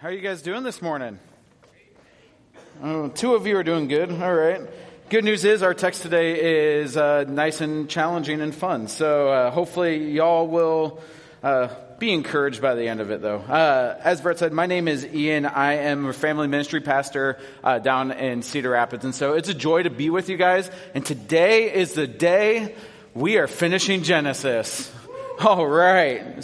How are you guys doing this morning? Oh, two of you are doing good. All right. Good news is our text today is uh, nice and challenging and fun. So uh, hopefully y'all will uh, be encouraged by the end of it, though. Uh, as Brett said, my name is Ian. I am a family ministry pastor uh, down in Cedar Rapids, and so it's a joy to be with you guys. And today is the day we are finishing Genesis. All right.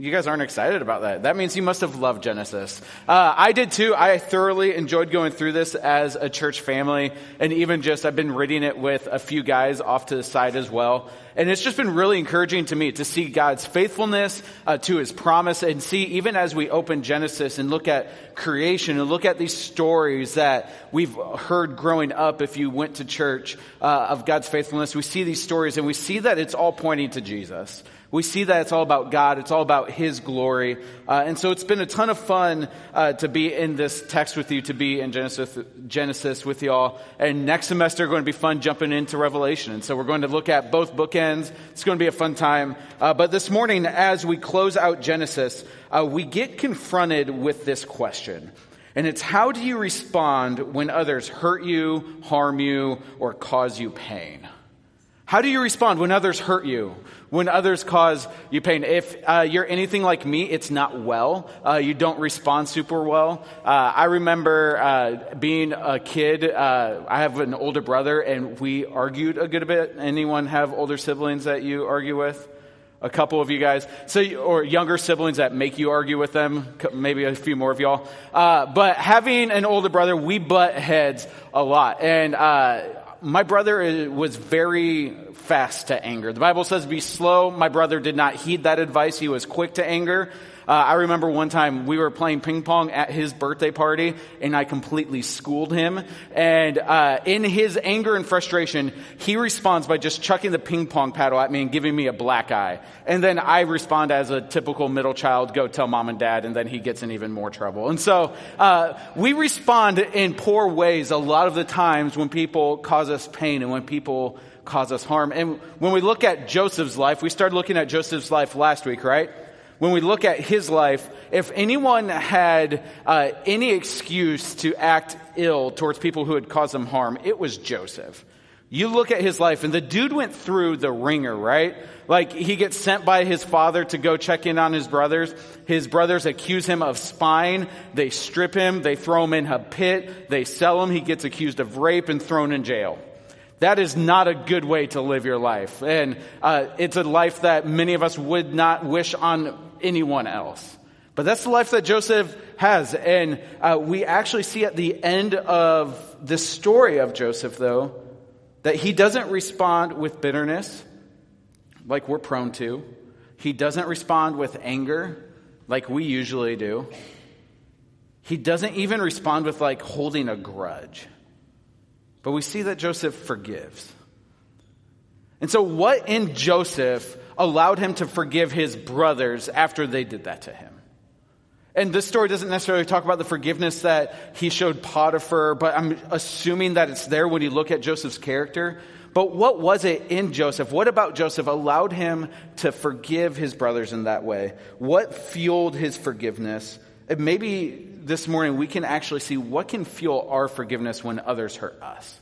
You guys aren't excited about that. That means you must have loved Genesis. Uh, I did too. I thoroughly enjoyed going through this as a church family, and even just I've been reading it with a few guys off to the side as well. And it's just been really encouraging to me to see God's faithfulness uh, to His promise, and see even as we open Genesis and look at creation and look at these stories that we've heard growing up. If you went to church uh, of God's faithfulness, we see these stories, and we see that it's all pointing to Jesus we see that it's all about God. It's all about His glory. Uh, and so it's been a ton of fun uh, to be in this text with you, to be in Genesis, Genesis with y'all. And next semester, going to be fun jumping into Revelation. And so we're going to look at both bookends. It's going to be a fun time. Uh, but this morning, as we close out Genesis, uh, we get confronted with this question. And it's how do you respond when others hurt you, harm you, or cause you pain? How do you respond when others hurt you? When others cause you pain? If uh, you're anything like me, it's not well. Uh, you don't respond super well. Uh, I remember uh, being a kid. Uh, I have an older brother, and we argued a good bit. Anyone have older siblings that you argue with? A couple of you guys, so or younger siblings that make you argue with them. Maybe a few more of y'all. Uh, but having an older brother, we butt heads a lot, and my brother was very fast to anger. The Bible says be slow. My brother did not heed that advice. He was quick to anger. Uh, I remember one time we were playing ping pong at his birthday party and I completely schooled him. And, uh, in his anger and frustration, he responds by just chucking the ping pong paddle at me and giving me a black eye. And then I respond as a typical middle child, go tell mom and dad, and then he gets in even more trouble. And so, uh, we respond in poor ways a lot of the times when people cause us pain and when people cause us harm. And when we look at Joseph's life, we started looking at Joseph's life last week, right? When we look at his life, if anyone had uh, any excuse to act ill towards people who had caused them harm, it was Joseph. You look at his life, and the dude went through the ringer, right? Like, he gets sent by his father to go check in on his brothers. His brothers accuse him of spying. They strip him. They throw him in a pit. They sell him. He gets accused of rape and thrown in jail. That is not a good way to live your life. And uh, it's a life that many of us would not wish on anyone else. But that's the life that Joseph has. And uh, we actually see at the end of the story of Joseph, though, that he doesn't respond with bitterness like we're prone to. He doesn't respond with anger like we usually do. He doesn't even respond with like holding a grudge. But we see that Joseph forgives. And so, what in Joseph allowed him to forgive his brothers after they did that to him. And this story doesn't necessarily talk about the forgiveness that he showed Potiphar, but I'm assuming that it's there when you look at Joseph's character. But what was it in Joseph? What about Joseph allowed him to forgive his brothers in that way? What fueled his forgiveness? And maybe this morning we can actually see what can fuel our forgiveness when others hurt us.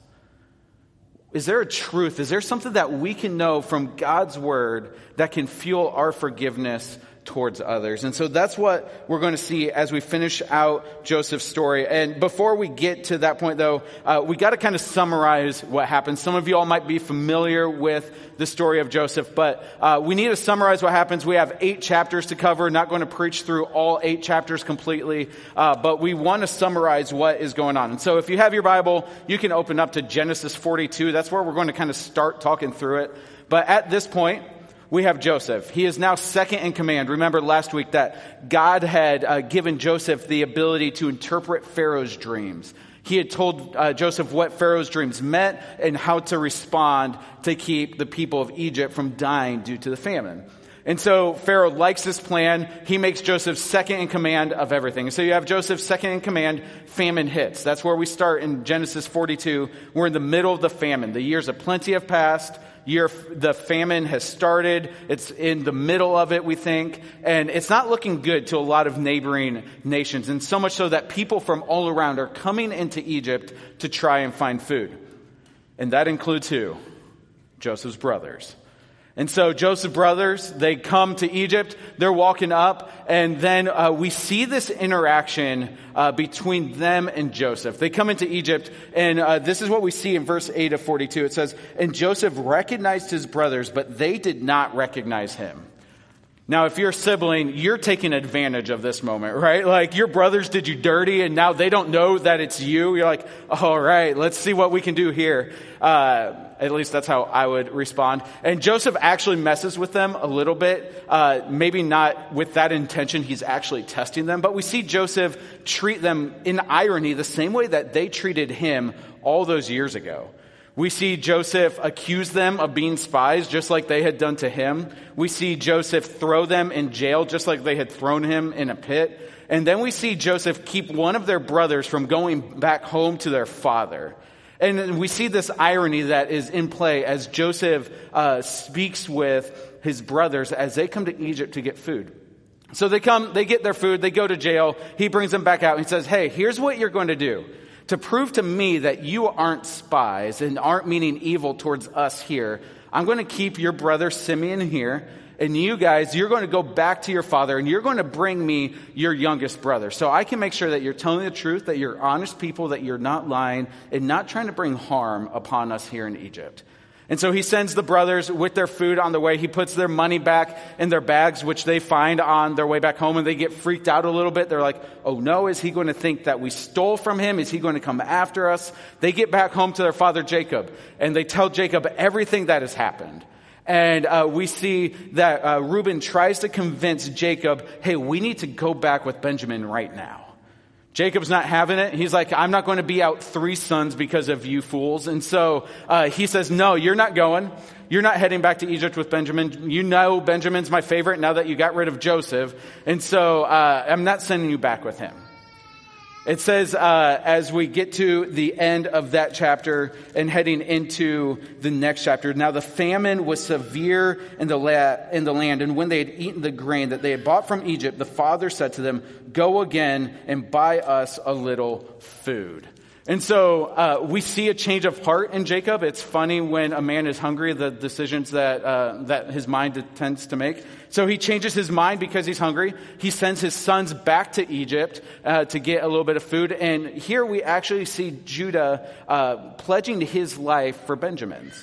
Is there a truth? Is there something that we can know from God's word that can fuel our forgiveness towards others. And so that's what we're going to see as we finish out Joseph's story. And before we get to that point though, uh, we got to kind of summarize what happens. Some of you all might be familiar with the story of Joseph, but uh, we need to summarize what happens. We have eight chapters to cover. Not going to preach through all eight chapters completely, uh, but we want to summarize what is going on. And so if you have your Bible, you can open up to Genesis 42. That's where we're going to kind of start talking through it. But at this point, we have Joseph. He is now second in command. Remember last week that God had uh, given Joseph the ability to interpret Pharaoh's dreams. He had told uh, Joseph what Pharaoh's dreams meant and how to respond to keep the people of Egypt from dying due to the famine. And so Pharaoh likes this plan. He makes Joseph second in command of everything. So you have Joseph second in command, famine hits. That's where we start in Genesis 42. We're in the middle of the famine. The years of plenty have passed. The famine has started. It's in the middle of it, we think. And it's not looking good to a lot of neighboring nations. And so much so that people from all around are coming into Egypt to try and find food. And that includes who? Joseph's brothers. And so Joseph's brothers, they come to Egypt, they're walking up, and then uh, we see this interaction uh, between them and Joseph. They come into Egypt, and uh, this is what we see in verse 8 of 42. It says, And Joseph recognized his brothers, but they did not recognize him. Now, if you're a sibling, you're taking advantage of this moment, right? Like your brothers did you dirty and now they don't know that it's you. You're like, all right, let's see what we can do here. Uh, at least that's how I would respond. And Joseph actually messes with them a little bit. Uh, maybe not with that intention. He's actually testing them, but we see Joseph treat them in irony the same way that they treated him all those years ago. We see Joseph accuse them of being spies just like they had done to him. We see Joseph throw them in jail just like they had thrown him in a pit. And then we see Joseph keep one of their brothers from going back home to their father. And we see this irony that is in play as Joseph uh, speaks with his brothers as they come to Egypt to get food. So they come, they get their food, they go to jail. He brings them back out and he says, Hey, here's what you're going to do to prove to me that you aren't spies and aren't meaning evil towards us here, I'm going to keep your brother Simeon here. And you guys, you're going to go back to your father and you're going to bring me your youngest brother. So I can make sure that you're telling the truth, that you're honest people, that you're not lying and not trying to bring harm upon us here in Egypt. And so he sends the brothers with their food on the way. He puts their money back in their bags, which they find on their way back home, and they get freaked out a little bit. They're like, oh no, is he going to think that we stole from him? Is he going to come after us? They get back home to their father Jacob, and they tell Jacob everything that has happened. And uh, we see that uh, Reuben tries to convince Jacob, hey, we need to go back with Benjamin right now. Jacob's not having it. He's like, I'm not going to be out three sons because of you fools. And so uh, he says, No, you're not going. You're not heading back to Egypt with Benjamin. You know Benjamin's my favorite now that you got rid of Joseph. And so uh, I'm not sending you back with him. It says, uh, as we get to the end of that chapter and heading into the next chapter, now the famine was severe in the, la- in the land, and when they had eaten the grain that they had bought from Egypt, the father said to them, Go again and buy us a little food. And so uh, we see a change of heart in Jacob. It's funny when a man is hungry, the decisions that uh, that his mind tends to make. So he changes his mind because he's hungry. He sends his sons back to Egypt uh, to get a little bit of food. And here we actually see Judah uh, pledging his life for Benjamin's.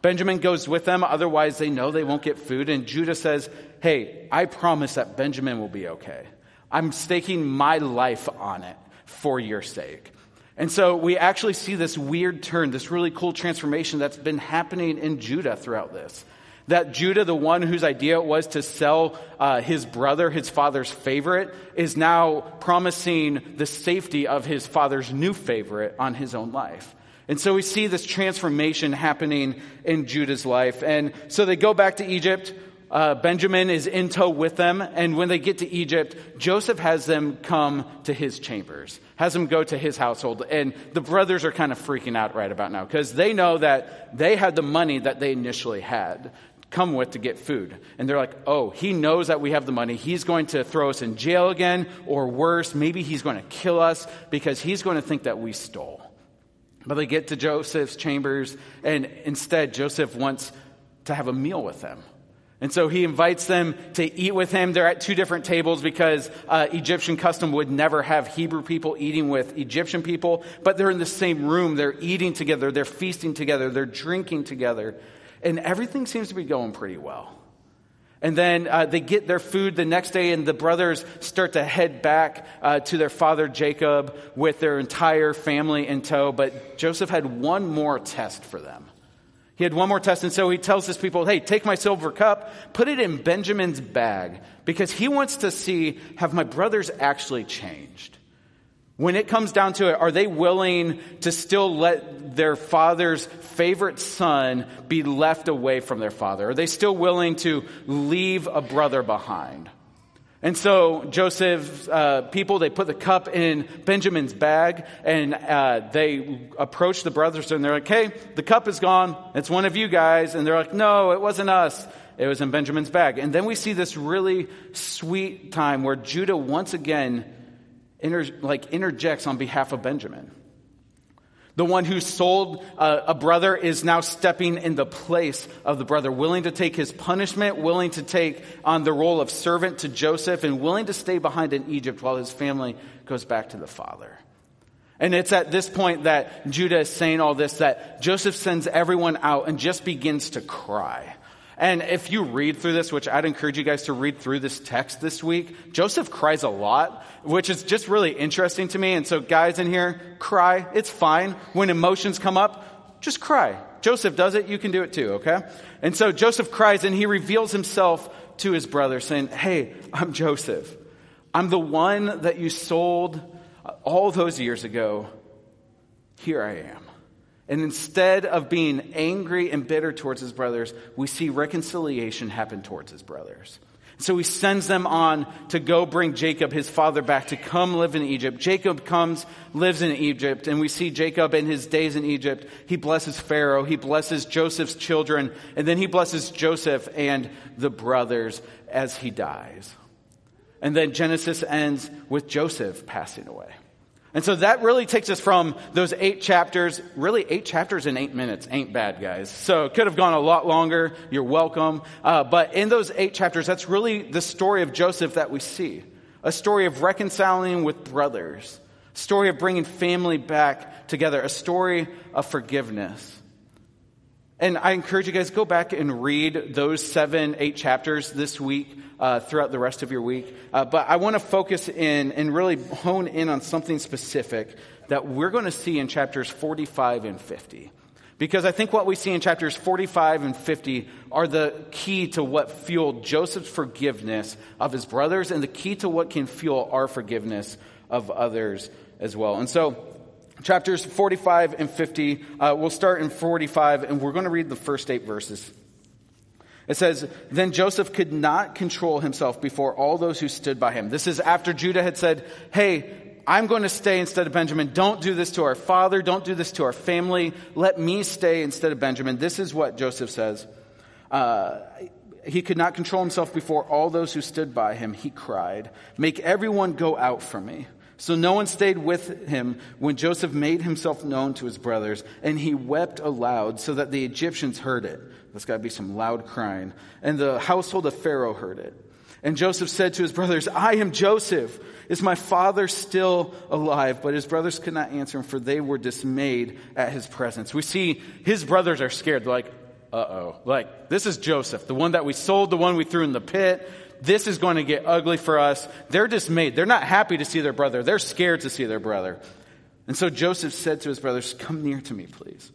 Benjamin goes with them, otherwise they know they won't get food. And Judah says, "Hey, I promise that Benjamin will be okay. I'm staking my life on it for your sake." And so we actually see this weird turn, this really cool transformation that's been happening in Judah throughout this. That Judah, the one whose idea it was to sell uh, his brother, his father's favorite, is now promising the safety of his father's new favorite on his own life. And so we see this transformation happening in Judah's life. And so they go back to Egypt. Uh, Benjamin is in tow with them, and when they get to Egypt, Joseph has them come to his chambers, has them go to his household, and the brothers are kind of freaking out right about now because they know that they had the money that they initially had come with to get food. And they're like, oh, he knows that we have the money. He's going to throw us in jail again, or worse, maybe he's going to kill us because he's going to think that we stole. But they get to Joseph's chambers, and instead, Joseph wants to have a meal with them. And so he invites them to eat with him. They're at two different tables because uh, Egyptian custom would never have Hebrew people eating with Egyptian people, but they're in the same room. They're eating together. They're feasting together. They're drinking together. And everything seems to be going pretty well. And then uh, they get their food the next day, and the brothers start to head back uh, to their father Jacob with their entire family in tow. But Joseph had one more test for them. He had one more test, and so he tells his people, hey, take my silver cup, put it in Benjamin's bag, because he wants to see have my brothers actually changed? When it comes down to it, are they willing to still let their father's favorite son be left away from their father? Are they still willing to leave a brother behind? And so Joseph's uh, people, they put the cup in Benjamin's bag and uh, they approach the brothers and they're like, hey, the cup is gone. It's one of you guys. And they're like, no, it wasn't us. It was in Benjamin's bag. And then we see this really sweet time where Judah once again inter- like interjects on behalf of Benjamin. The one who sold uh, a brother is now stepping in the place of the brother, willing to take his punishment, willing to take on the role of servant to Joseph, and willing to stay behind in Egypt while his family goes back to the father. And it's at this point that Judah is saying all this that Joseph sends everyone out and just begins to cry. And if you read through this, which I'd encourage you guys to read through this text this week, Joseph cries a lot, which is just really interesting to me. And so guys in here, cry. It's fine. When emotions come up, just cry. Joseph does it. You can do it too. Okay. And so Joseph cries and he reveals himself to his brother saying, Hey, I'm Joseph. I'm the one that you sold all those years ago. Here I am. And instead of being angry and bitter towards his brothers, we see reconciliation happen towards his brothers. So he sends them on to go bring Jacob, his father, back to come live in Egypt. Jacob comes, lives in Egypt, and we see Jacob in his days in Egypt. He blesses Pharaoh, he blesses Joseph's children, and then he blesses Joseph and the brothers as he dies. And then Genesis ends with Joseph passing away. And so that really takes us from those eight chapters, really eight chapters in eight minutes ain't bad, guys. So it could have gone a lot longer. You're welcome. Uh, but in those eight chapters, that's really the story of Joseph that we see. A story of reconciling with brothers. Story of bringing family back together. A story of forgiveness. And I encourage you guys go back and read those seven, eight chapters this week uh, throughout the rest of your week. Uh, but I want to focus in and really hone in on something specific that we're going to see in chapters 45 and 50. Because I think what we see in chapters 45 and 50 are the key to what fueled Joseph's forgiveness of his brothers and the key to what can fuel our forgiveness of others as well. And so chapters 45 and 50. Uh, we'll start in 45, and we're going to read the first eight verses. It says, Then Joseph could not control himself before all those who stood by him. This is after Judah had said, Hey, I'm going to stay instead of Benjamin. Don't do this to our father. Don't do this to our family. Let me stay instead of Benjamin. This is what Joseph says. Uh, he could not control himself before all those who stood by him. He cried, Make everyone go out from me. So no one stayed with him when Joseph made himself known to his brothers, and he wept aloud so that the Egyptians heard it. There's got to be some loud crying. And the household of Pharaoh heard it. And Joseph said to his brothers, I am Joseph. Is my father still alive? But his brothers could not answer him, for they were dismayed at his presence. We see his brothers are scared. They're like, uh oh. Like, this is Joseph, the one that we sold, the one we threw in the pit this is going to get ugly for us. They're dismayed. They're not happy to see their brother. They're scared to see their brother. And so Joseph said to his brothers, Come near to me, please.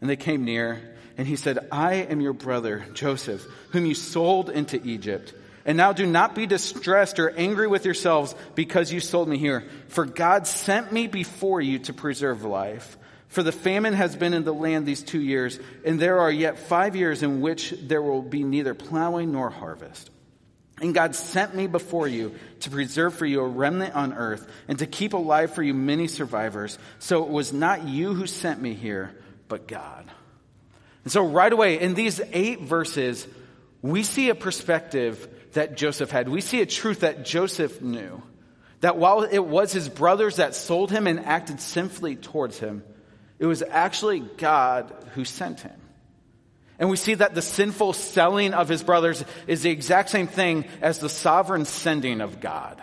And they came near, and he said, I am your brother, Joseph, whom you sold into Egypt. And now do not be distressed or angry with yourselves because you sold me here. For God sent me before you to preserve life. For the famine has been in the land these two years, and there are yet five years in which there will be neither plowing nor harvest. And God sent me before you to preserve for you a remnant on earth and to keep alive for you many survivors. So it was not you who sent me here, but God. And so right away in these eight verses, we see a perspective that Joseph had. We see a truth that Joseph knew. That while it was his brothers that sold him and acted sinfully towards him, it was actually God who sent him. And we see that the sinful selling of his brothers is the exact same thing as the sovereign sending of God.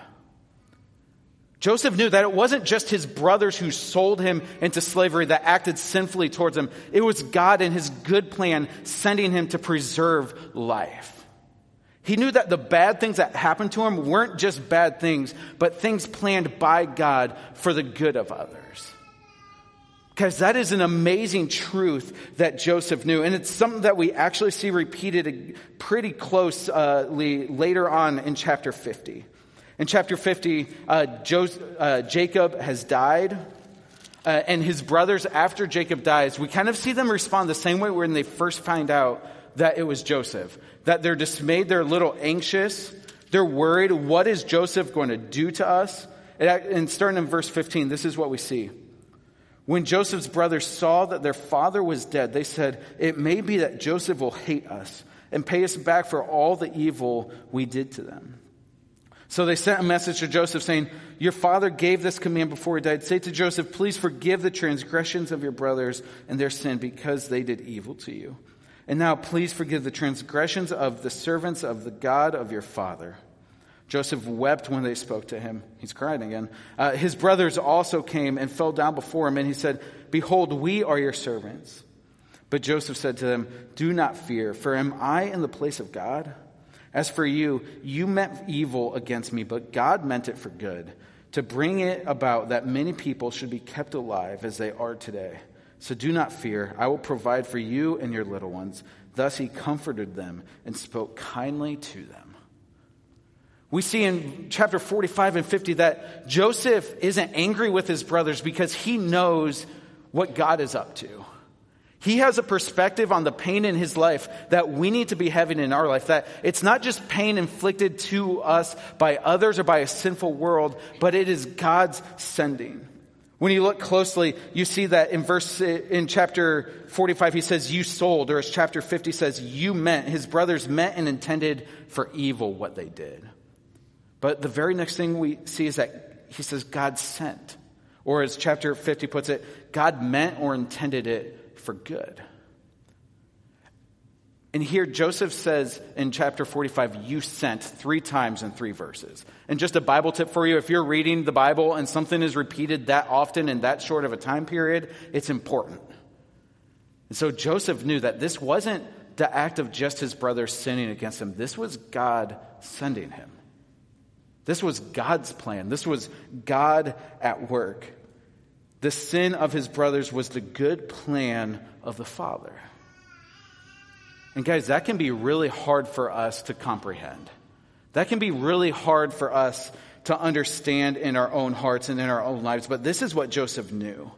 Joseph knew that it wasn't just his brothers who sold him into slavery that acted sinfully towards him. It was God in his good plan sending him to preserve life. He knew that the bad things that happened to him weren't just bad things, but things planned by God for the good of others. Because that is an amazing truth that Joseph knew. And it's something that we actually see repeated pretty closely later on in chapter 50. In chapter 50, uh, Joseph, uh, Jacob has died. Uh, and his brothers, after Jacob dies, we kind of see them respond the same way when they first find out that it was Joseph. That they're dismayed, they're a little anxious, They're worried. What is Joseph going to do to us? And starting in verse 15, this is what we see. When Joseph's brothers saw that their father was dead, they said, It may be that Joseph will hate us and pay us back for all the evil we did to them. So they sent a message to Joseph saying, Your father gave this command before he died. Say to Joseph, Please forgive the transgressions of your brothers and their sin because they did evil to you. And now please forgive the transgressions of the servants of the God of your father. Joseph wept when they spoke to him. He's crying again. Uh, his brothers also came and fell down before him, and he said, Behold, we are your servants. But Joseph said to them, Do not fear, for am I in the place of God? As for you, you meant evil against me, but God meant it for good, to bring it about that many people should be kept alive as they are today. So do not fear. I will provide for you and your little ones. Thus he comforted them and spoke kindly to them. We see in chapter 45 and 50 that Joseph isn't angry with his brothers because he knows what God is up to. He has a perspective on the pain in his life that we need to be having in our life. That it's not just pain inflicted to us by others or by a sinful world, but it is God's sending. When you look closely, you see that in verse, in chapter 45, he says, you sold, or as chapter 50 says, you meant, his brothers meant and intended for evil what they did. But the very next thing we see is that he says, God sent. Or as chapter 50 puts it, God meant or intended it for good. And here Joseph says in chapter 45, you sent three times in three verses. And just a Bible tip for you, if you're reading the Bible and something is repeated that often in that short of a time period, it's important. And so Joseph knew that this wasn't the act of just his brothers sinning against him. This was God sending him. This was God's plan. This was God at work. The sin of his brothers was the good plan of the Father. And guys, that can be really hard for us to comprehend. That can be really hard for us to understand in our own hearts and in our own lives. But this is what Joseph knew.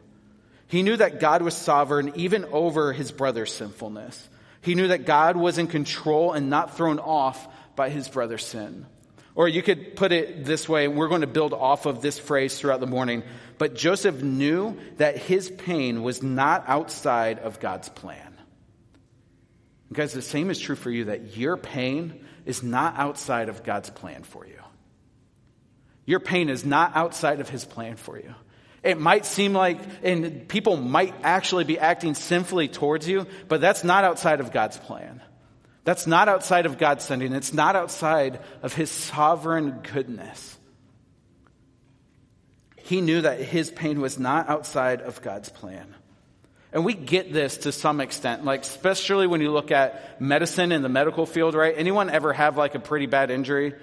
He knew that God was sovereign even over his brother's sinfulness. He knew that God was in control and not thrown off by his brother's sin. Or you could put it this way, we're going to build off of this phrase throughout the morning. But Joseph knew that his pain was not outside of God's plan. Guys, the same is true for you that your pain is not outside of God's plan for you. Your pain is not outside of his plan for you. It might seem like, and people might actually be acting sinfully towards you, but that's not outside of God's plan. That's not outside of God's sending. It's not outside of His sovereign goodness. He knew that his pain was not outside of God's plan. And we get this to some extent, like especially when you look at medicine in the medical field, right? Anyone ever have like a pretty bad injury?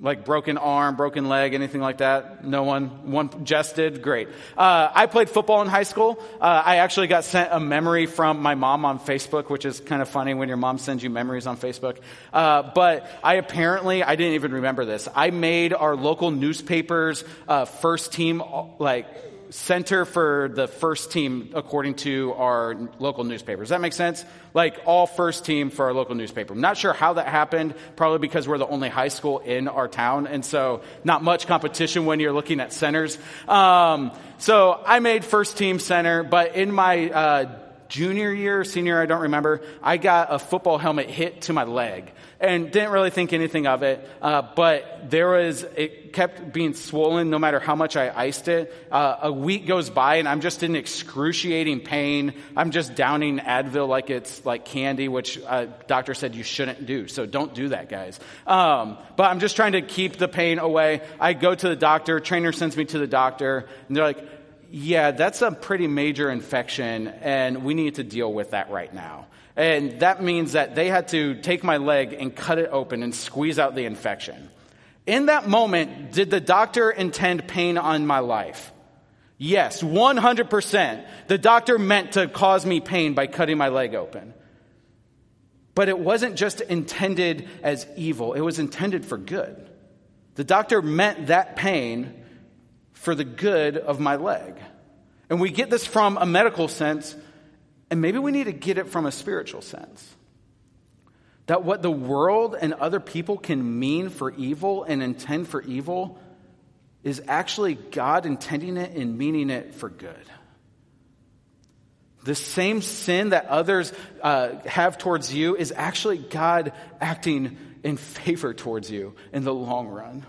Like broken arm, broken leg, anything like that? No one? One just did? Great. Uh, I played football in high school. Uh, I actually got sent a memory from my mom on Facebook, which is kind of funny when your mom sends you memories on Facebook. Uh, but I apparently, I didn't even remember this. I made our local newspaper's uh, first team, like, center for the first team according to our local newspaper. Does that make sense? Like all first team for our local newspaper. I'm not sure how that happened, probably because we're the only high school in our town, and so not much competition when you're looking at centers. Um, so I made first team center, but in my uh, junior year, senior, I don't remember, I got a football helmet hit to my leg and didn't really think anything of it. Uh, but there was, it kept being swollen no matter how much I iced it. Uh, a week goes by and I'm just in excruciating pain. I'm just downing Advil like it's like candy, which a uh, doctor said you shouldn't do. So don't do that, guys. Um, but I'm just trying to keep the pain away. I go to the doctor, trainer sends me to the doctor, and they're like, yeah, that's a pretty major infection, and we need to deal with that right now. And that means that they had to take my leg and cut it open and squeeze out the infection. In that moment, did the doctor intend pain on my life? Yes, 100%. The doctor meant to cause me pain by cutting my leg open. But it wasn't just intended as evil, it was intended for good. The doctor meant that pain for the good of my leg. And we get this from a medical sense, and maybe we need to get it from a spiritual sense. that what the world and other people can mean for evil and intend for evil is actually God intending it and meaning it for good. The same sin that others uh, have towards you is actually God acting in favor towards you in the long run.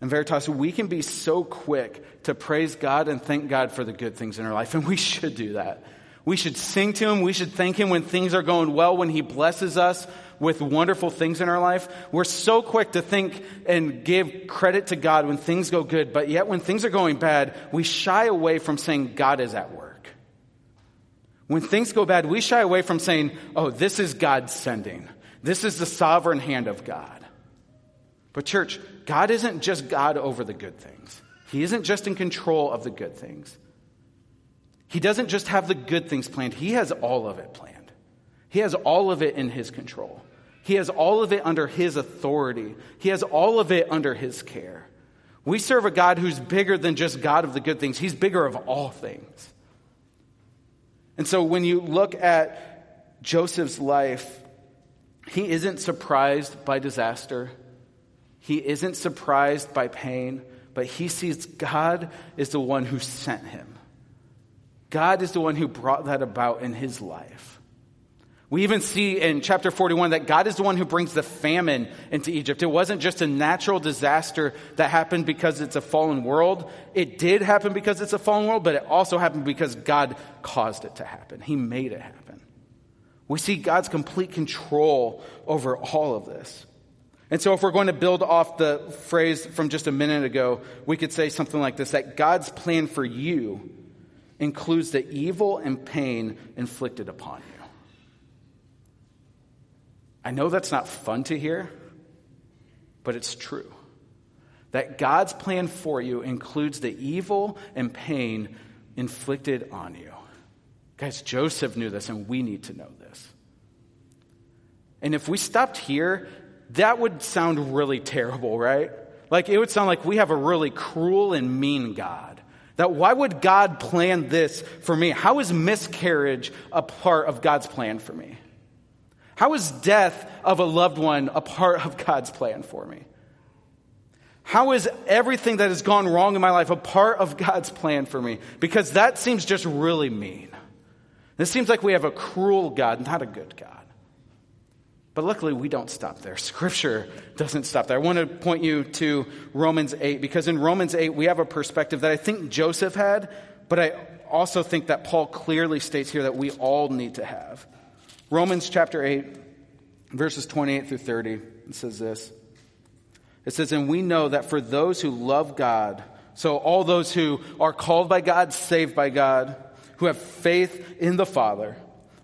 And Veritas, we can be so quick to praise God and thank God for the good things in our life, and we should do that. We should sing to Him. We should thank Him when things are going well, when He blesses us with wonderful things in our life. We're so quick to think and give credit to God when things go good, but yet when things are going bad, we shy away from saying God is at work. When things go bad, we shy away from saying, oh, this is God sending. This is the sovereign hand of God. But, church, God isn't just God over the good things, He isn't just in control of the good things. He doesn't just have the good things planned, He has all of it planned. He has all of it in His control. He has all of it under His authority. He has all of it under His care. We serve a God who's bigger than just God of the good things, He's bigger of all things. And so when you look at Joseph's life, he isn't surprised by disaster. He isn't surprised by pain, but he sees God is the one who sent him. God is the one who brought that about in his life. We even see in chapter 41 that God is the one who brings the famine into Egypt. It wasn't just a natural disaster that happened because it's a fallen world. It did happen because it's a fallen world, but it also happened because God caused it to happen. He made it happen. We see God's complete control over all of this. And so, if we're going to build off the phrase from just a minute ago, we could say something like this that God's plan for you includes the evil and pain inflicted upon you. I know that's not fun to hear, but it's true. That God's plan for you includes the evil and pain inflicted on you. Guys, Joseph knew this, and we need to know this. And if we stopped here, that would sound really terrible, right? Like, it would sound like we have a really cruel and mean God. That why would God plan this for me? How is miscarriage a part of God's plan for me? How is death of a loved one a part of God's plan for me? How is everything that has gone wrong in my life a part of God's plan for me? Because that seems just really mean. This seems like we have a cruel God, not a good God. But luckily, we don't stop there. Scripture doesn't stop there. I want to point you to Romans 8, because in Romans 8, we have a perspective that I think Joseph had, but I also think that Paul clearly states here that we all need to have. Romans chapter 8, verses 28 through 30, it says this. It says, And we know that for those who love God, so all those who are called by God, saved by God, who have faith in the Father,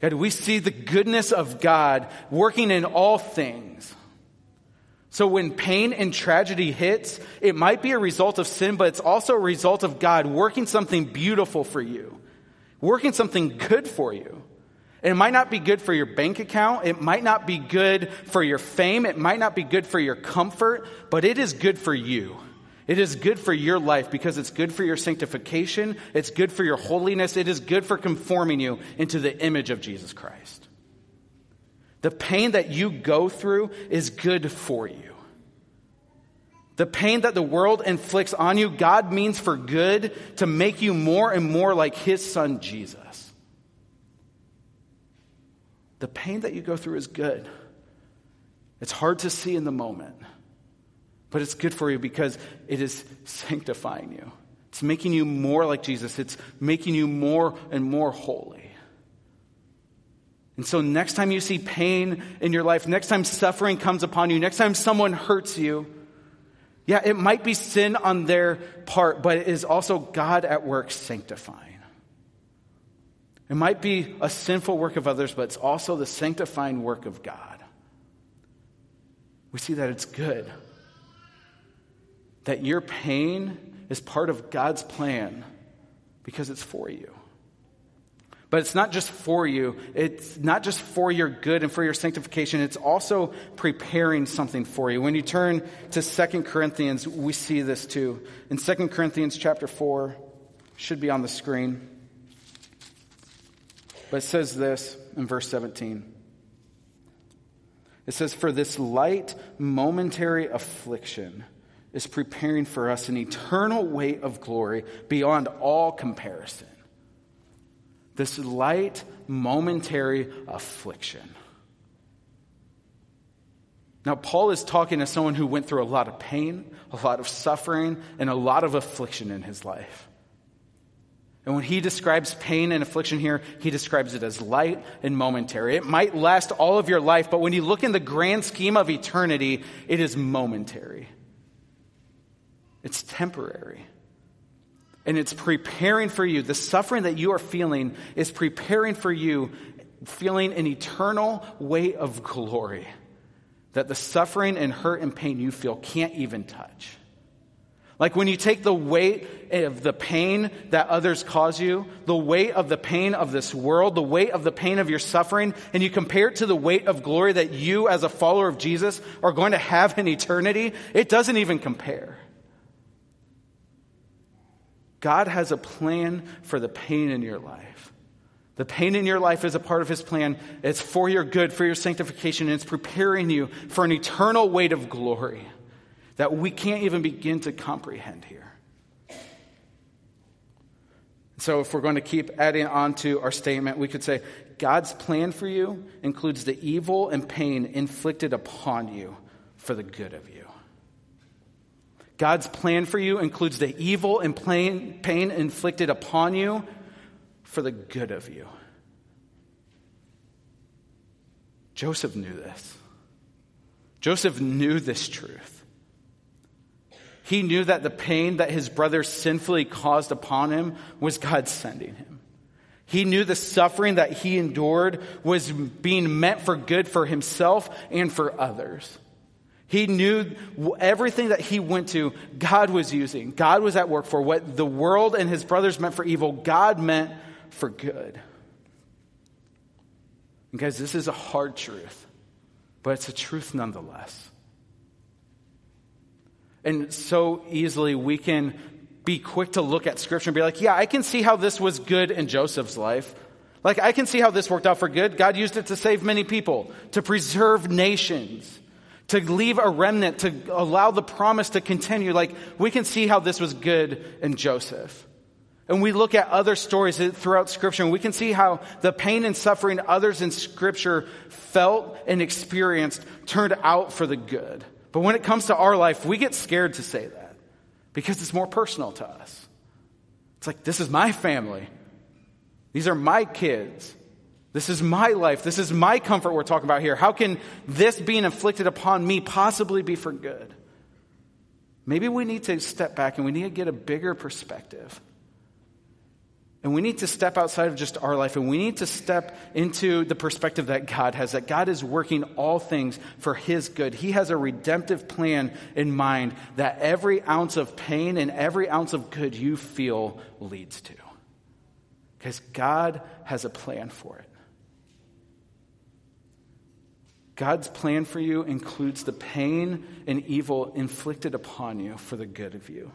God, we see the goodness of God working in all things. So when pain and tragedy hits, it might be a result of sin, but it's also a result of God working something beautiful for you, working something good for you. It might not be good for your bank account. It might not be good for your fame. It might not be good for your comfort, but it is good for you. It is good for your life because it's good for your sanctification. It's good for your holiness. It is good for conforming you into the image of Jesus Christ. The pain that you go through is good for you. The pain that the world inflicts on you, God means for good to make you more and more like His Son, Jesus. The pain that you go through is good. It's hard to see in the moment, but it's good for you because it is sanctifying you. It's making you more like Jesus, it's making you more and more holy. And so, next time you see pain in your life, next time suffering comes upon you, next time someone hurts you, yeah, it might be sin on their part, but it is also God at work sanctifying. It might be a sinful work of others, but it's also the sanctifying work of God. we see that it's good. That your pain is part of God's plan because it's for you. But it's not just for you, it's not just for your good and for your sanctification, it's also preparing something for you. When you turn to Second Corinthians, we see this too. In Second Corinthians chapter 4, should be on the screen. But it says this in verse 17. It says, For this light, momentary affliction is preparing for us an eternal weight of glory beyond all comparison this light, momentary affliction. Now, Paul is talking to someone who went through a lot of pain, a lot of suffering, and a lot of affliction in his life. And when he describes pain and affliction here, he describes it as light and momentary. It might last all of your life, but when you look in the grand scheme of eternity, it is momentary. It's temporary and it's preparing for you. The suffering that you are feeling is preparing for you, feeling an eternal weight of glory that the suffering and hurt and pain you feel can't even touch. Like when you take the weight of the pain that others cause you, the weight of the pain of this world, the weight of the pain of your suffering, and you compare it to the weight of glory that you as a follower of Jesus are going to have in eternity, it doesn't even compare. God has a plan for the pain in your life. The pain in your life is a part of His plan. It's for your good, for your sanctification, and it's preparing you for an eternal weight of glory that we can't even begin to comprehend here. So, if we're going to keep adding on to our statement, we could say God's plan for you includes the evil and pain inflicted upon you for the good of you. God's plan for you includes the evil and pain inflicted upon you for the good of you. Joseph knew this. Joseph knew this truth. He knew that the pain that his brothers sinfully caused upon him was God sending him. He knew the suffering that he endured was being meant for good for himself and for others. He knew everything that he went to, God was using. God was at work for. What the world and his brothers meant for evil, God meant for good. And guys, this is a hard truth, but it's a truth nonetheless. And so easily we can be quick to look at scripture and be like, yeah, I can see how this was good in Joseph's life. Like, I can see how this worked out for good. God used it to save many people, to preserve nations to leave a remnant, to allow the promise to continue. Like, we can see how this was good in Joseph. And we look at other stories throughout Scripture, and we can see how the pain and suffering others in Scripture felt and experienced turned out for the good. But when it comes to our life, we get scared to say that because it's more personal to us. It's like, this is my family, these are my kids. This is my life. This is my comfort we're talking about here. How can this being inflicted upon me possibly be for good? Maybe we need to step back and we need to get a bigger perspective. And we need to step outside of just our life and we need to step into the perspective that God has, that God is working all things for His good. He has a redemptive plan in mind that every ounce of pain and every ounce of good you feel leads to. Because God has a plan for it. God's plan for you includes the pain and evil inflicted upon you for the good of you.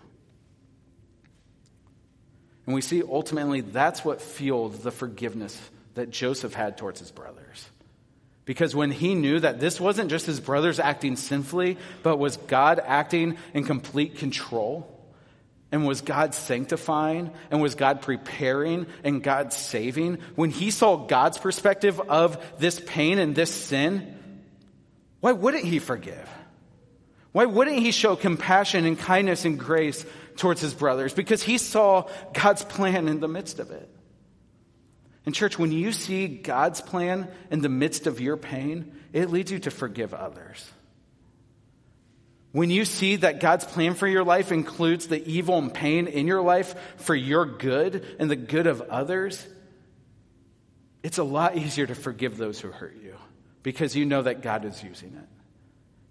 And we see ultimately that's what fueled the forgiveness that Joseph had towards his brothers. Because when he knew that this wasn't just his brothers acting sinfully, but was God acting in complete control, and was God sanctifying, and was God preparing, and God saving, when he saw God's perspective of this pain and this sin, why wouldn't he forgive? Why wouldn't he show compassion and kindness and grace towards his brothers? Because he saw God's plan in the midst of it. And, church, when you see God's plan in the midst of your pain, it leads you to forgive others. When you see that God's plan for your life includes the evil and pain in your life for your good and the good of others, it's a lot easier to forgive those who hurt you because you know that God is using it.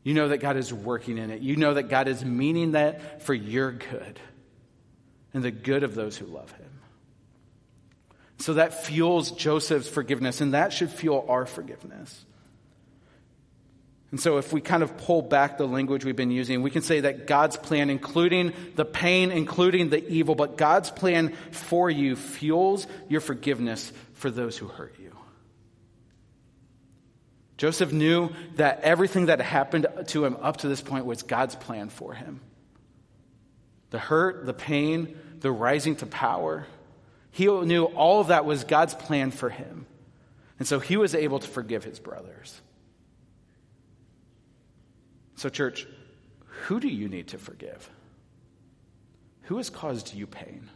You know that God is working in it. You know that God is meaning that for your good and the good of those who love him. So that fuels Joseph's forgiveness, and that should fuel our forgiveness. And so, if we kind of pull back the language we've been using, we can say that God's plan, including the pain, including the evil, but God's plan for you fuels your forgiveness for those who hurt you. Joseph knew that everything that happened to him up to this point was God's plan for him the hurt, the pain, the rising to power. He knew all of that was God's plan for him. And so he was able to forgive his brothers. So, church, who do you need to forgive? Who has caused you pain?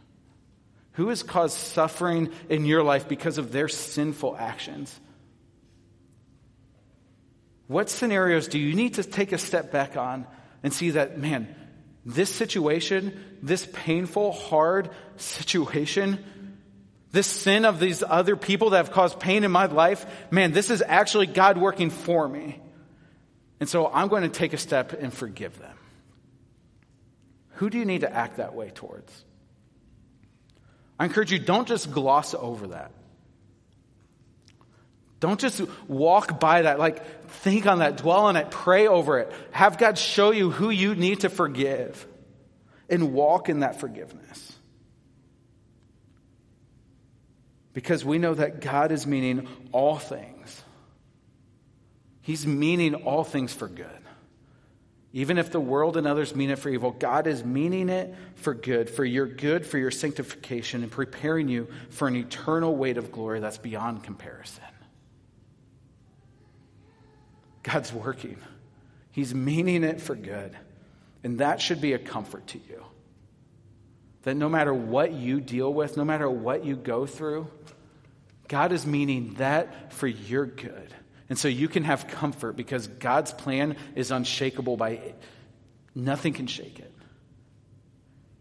Who has caused suffering in your life because of their sinful actions? What scenarios do you need to take a step back on and see that, man, this situation, this painful, hard situation, this sin of these other people that have caused pain in my life, man, this is actually God working for me. And so I'm going to take a step and forgive them. Who do you need to act that way towards? I encourage you, don't just gloss over that. Don't just walk by that. Like, think on that, dwell on it, pray over it. Have God show you who you need to forgive and walk in that forgiveness. Because we know that God is meaning all things He's meaning all things for good. Even if the world and others mean it for evil, God is meaning it for good, for your good, for your sanctification, and preparing you for an eternal weight of glory that's beyond comparison. God's working, He's meaning it for good. And that should be a comfort to you. That no matter what you deal with, no matter what you go through, God is meaning that for your good. And so you can have comfort because God's plan is unshakable by nothing can shake it.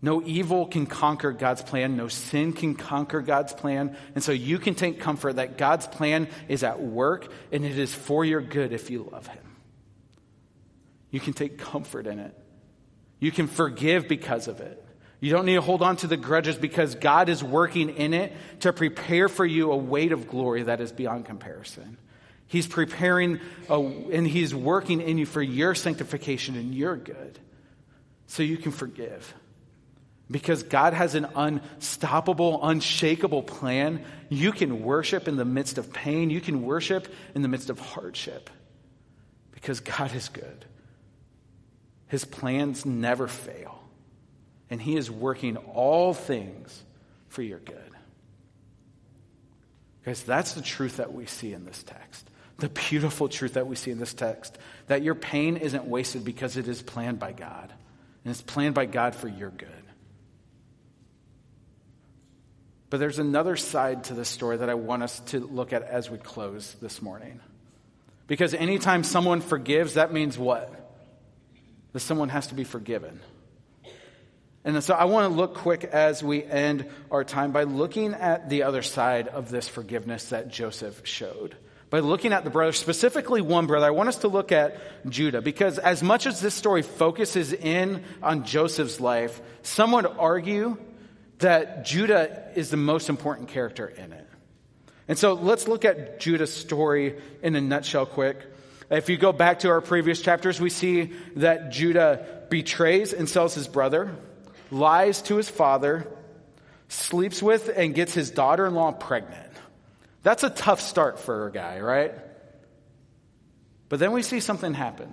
No evil can conquer God's plan. No sin can conquer God's plan. And so you can take comfort that God's plan is at work and it is for your good if you love Him. You can take comfort in it. You can forgive because of it. You don't need to hold on to the grudges because God is working in it to prepare for you a weight of glory that is beyond comparison. He's preparing a, and He's working in you for your sanctification and your good so you can forgive. Because God has an unstoppable, unshakable plan. You can worship in the midst of pain. You can worship in the midst of hardship. Because God is good. His plans never fail. And He is working all things for your good. Guys, that's the truth that we see in this text the beautiful truth that we see in this text that your pain isn't wasted because it is planned by God, and it's planned by God for your good. But there's another side to this story that I want us to look at as we close this morning. Because anytime someone forgives, that means what? That someone has to be forgiven. And so I want to look quick as we end our time by looking at the other side of this forgiveness that Joseph showed by looking at the brother, specifically one brother, I want us to look at Judah because as much as this story focuses in on Joseph's life, some would argue that Judah is the most important character in it. And so let's look at Judah's story in a nutshell quick. If you go back to our previous chapters, we see that Judah betrays and sells his brother, lies to his father, sleeps with and gets his daughter in law pregnant. That's a tough start for a guy, right? But then we see something happen.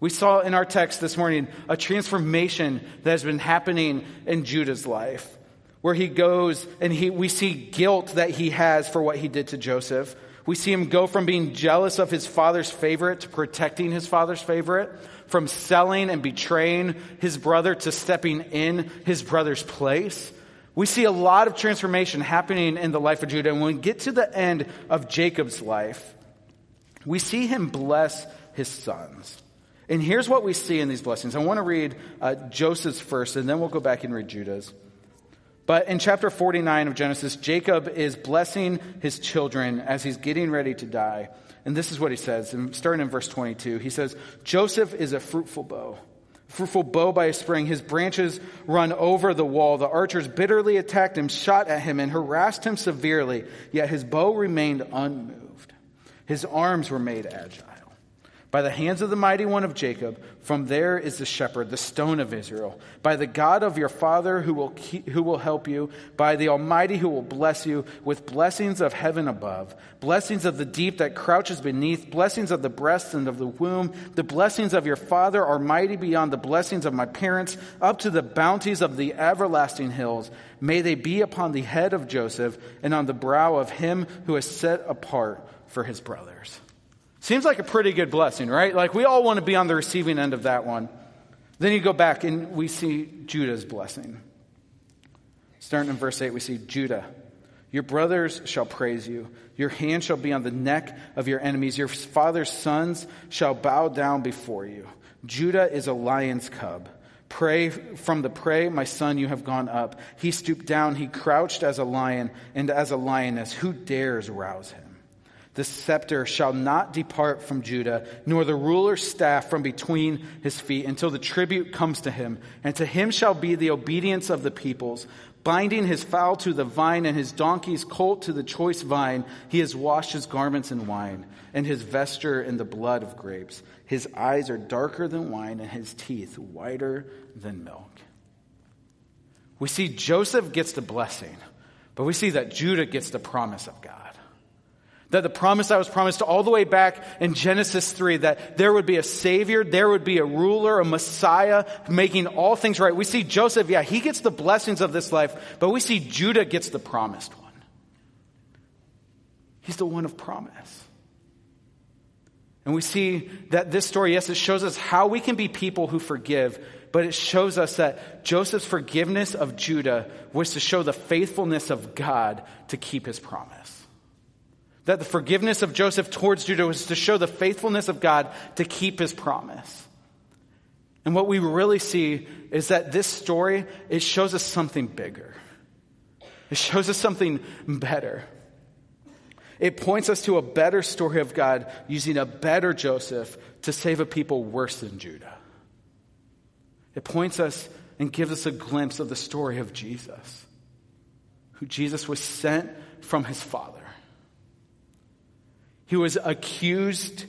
We saw in our text this morning a transformation that has been happening in Judah's life, where he goes and he, we see guilt that he has for what he did to Joseph. We see him go from being jealous of his father's favorite to protecting his father's favorite, from selling and betraying his brother to stepping in his brother's place. We see a lot of transformation happening in the life of Judah. And when we get to the end of Jacob's life, we see him bless his sons. And here's what we see in these blessings. I want to read uh, Joseph's first, and then we'll go back and read Judah's. But in chapter 49 of Genesis, Jacob is blessing his children as he's getting ready to die. And this is what he says, starting in verse 22. He says, Joseph is a fruitful bough. Fruitful bough by a spring. His branches run over the wall. The archers bitterly attacked him, shot at him, and harassed him severely. Yet his bow remained unmoved. His arms were made agile by the hands of the mighty one of Jacob. From there is the shepherd, the stone of Israel. By the God of your father who will, keep, who will help you, by the Almighty who will bless you with blessings of heaven above, blessings of the deep that crouches beneath, blessings of the breast and of the womb. The blessings of your father are mighty beyond the blessings of my parents, up to the bounties of the everlasting hills. May they be upon the head of Joseph and on the brow of him who is set apart for his brothers. Seems like a pretty good blessing, right? Like we all want to be on the receiving end of that one. Then you go back and we see Judah's blessing. Starting in verse 8, we see Judah. Your brothers shall praise you. Your hand shall be on the neck of your enemies. Your father's sons shall bow down before you. Judah is a lion's cub. Pray from the prey, my son, you have gone up. He stooped down, he crouched as a lion and as a lioness. Who dares rouse him? The scepter shall not depart from Judah, nor the ruler's staff from between his feet, until the tribute comes to him. And to him shall be the obedience of the peoples. Binding his fowl to the vine and his donkey's colt to the choice vine, he has washed his garments in wine, and his vesture in the blood of grapes. His eyes are darker than wine, and his teeth whiter than milk. We see Joseph gets the blessing, but we see that Judah gets the promise of God. That the promise that was promised all the way back in Genesis 3, that there would be a savior, there would be a ruler, a messiah, making all things right. We see Joseph, yeah, he gets the blessings of this life, but we see Judah gets the promised one. He's the one of promise. And we see that this story, yes, it shows us how we can be people who forgive, but it shows us that Joseph's forgiveness of Judah was to show the faithfulness of God to keep his promise. That the forgiveness of Joseph towards Judah was to show the faithfulness of God to keep his promise. And what we really see is that this story, it shows us something bigger. It shows us something better. It points us to a better story of God using a better Joseph to save a people worse than Judah. It points us and gives us a glimpse of the story of Jesus, who Jesus was sent from his Father he was accused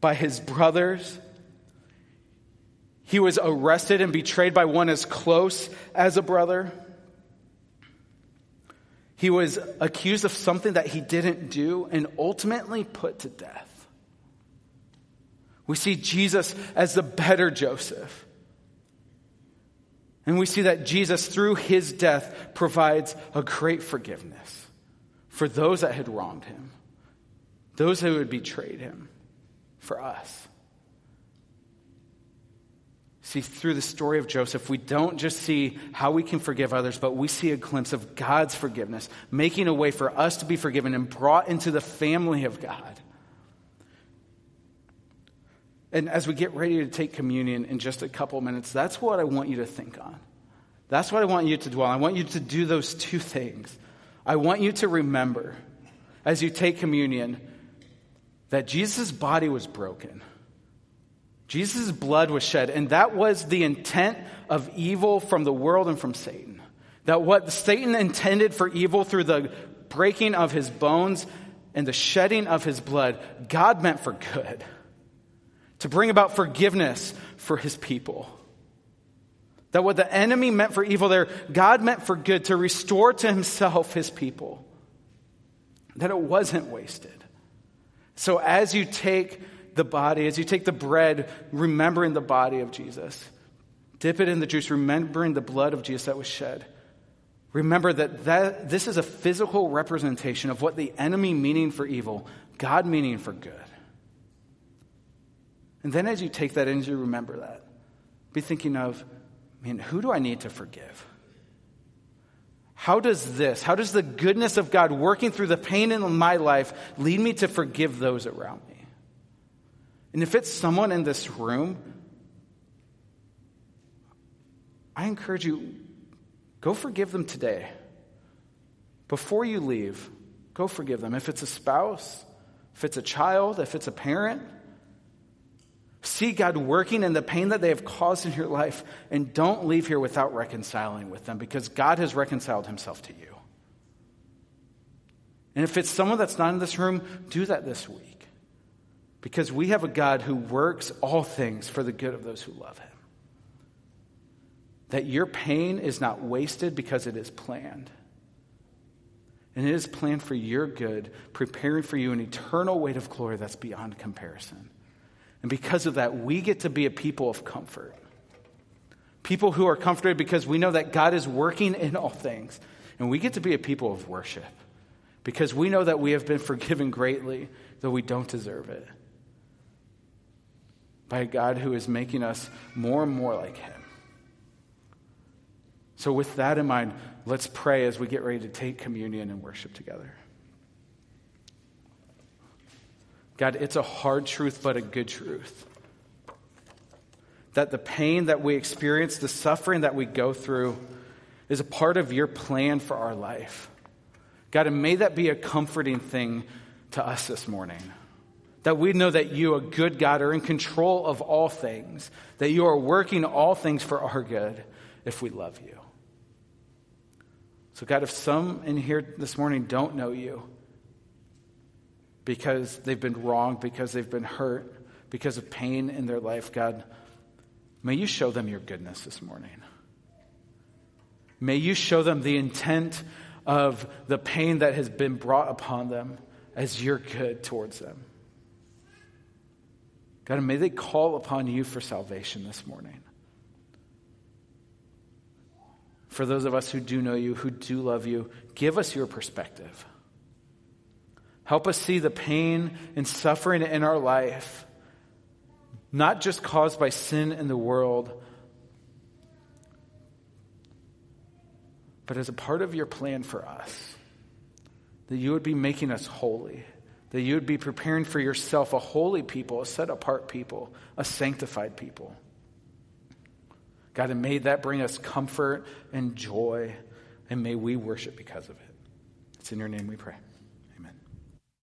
by his brothers. He was arrested and betrayed by one as close as a brother. He was accused of something that he didn't do and ultimately put to death. We see Jesus as the better Joseph. And we see that Jesus, through his death, provides a great forgiveness for those that had wronged him those who had betrayed him for us. See, through the story of Joseph, we don't just see how we can forgive others, but we see a glimpse of God's forgiveness, making a way for us to be forgiven and brought into the family of God. And as we get ready to take communion in just a couple minutes, that's what I want you to think on. That's what I want you to dwell on. I want you to do those two things. I want you to remember as you take communion that Jesus' body was broken. Jesus' blood was shed, and that was the intent of evil from the world and from Satan. That what Satan intended for evil through the breaking of his bones and the shedding of his blood, God meant for good. To bring about forgiveness for his people. That what the enemy meant for evil there, God meant for good, to restore to himself his people. That it wasn't wasted. So as you take the body, as you take the bread, remembering the body of Jesus, dip it in the juice, remembering the blood of Jesus that was shed. Remember that, that this is a physical representation of what the enemy meaning for evil, God meaning for good. And then as you take that and you remember that, be thinking of, man, who do I need to forgive? How does this, how does the goodness of God working through the pain in my life lead me to forgive those around me? And if it's someone in this room, I encourage you go forgive them today. Before you leave, go forgive them. If it's a spouse, if it's a child, if it's a parent, see God working in the pain that they have caused in your life and don't leave here without reconciling with them because God has reconciled himself to you. And if it's someone that's not in this room, do that this week. Because we have a God who works all things for the good of those who love him. That your pain is not wasted because it is planned. And it is planned for your good, preparing for you an eternal weight of glory that's beyond comparison. And because of that, we get to be a people of comfort. People who are comforted because we know that God is working in all things. And we get to be a people of worship because we know that we have been forgiven greatly, though we don't deserve it. By a God who is making us more and more like Him. So, with that in mind, let's pray as we get ready to take communion and worship together. God, it's a hard truth, but a good truth. That the pain that we experience, the suffering that we go through, is a part of your plan for our life. God, and may that be a comforting thing to us this morning. That we know that you, a good God, are in control of all things, that you are working all things for our good if we love you. So, God, if some in here this morning don't know you because they've been wronged, because they've been hurt, because of pain in their life, God, may you show them your goodness this morning. May you show them the intent of the pain that has been brought upon them as your good towards them. God, may they call upon you for salvation this morning. for those of us who do know you, who do love you, give us your perspective. Help us see the pain and suffering in our life, not just caused by sin in the world, but as a part of your plan for us. That you would be making us holy. That you would be preparing for yourself a holy people, a set apart people, a sanctified people. God, and may that bring us comfort and joy, and may we worship because of it. It's in your name we pray.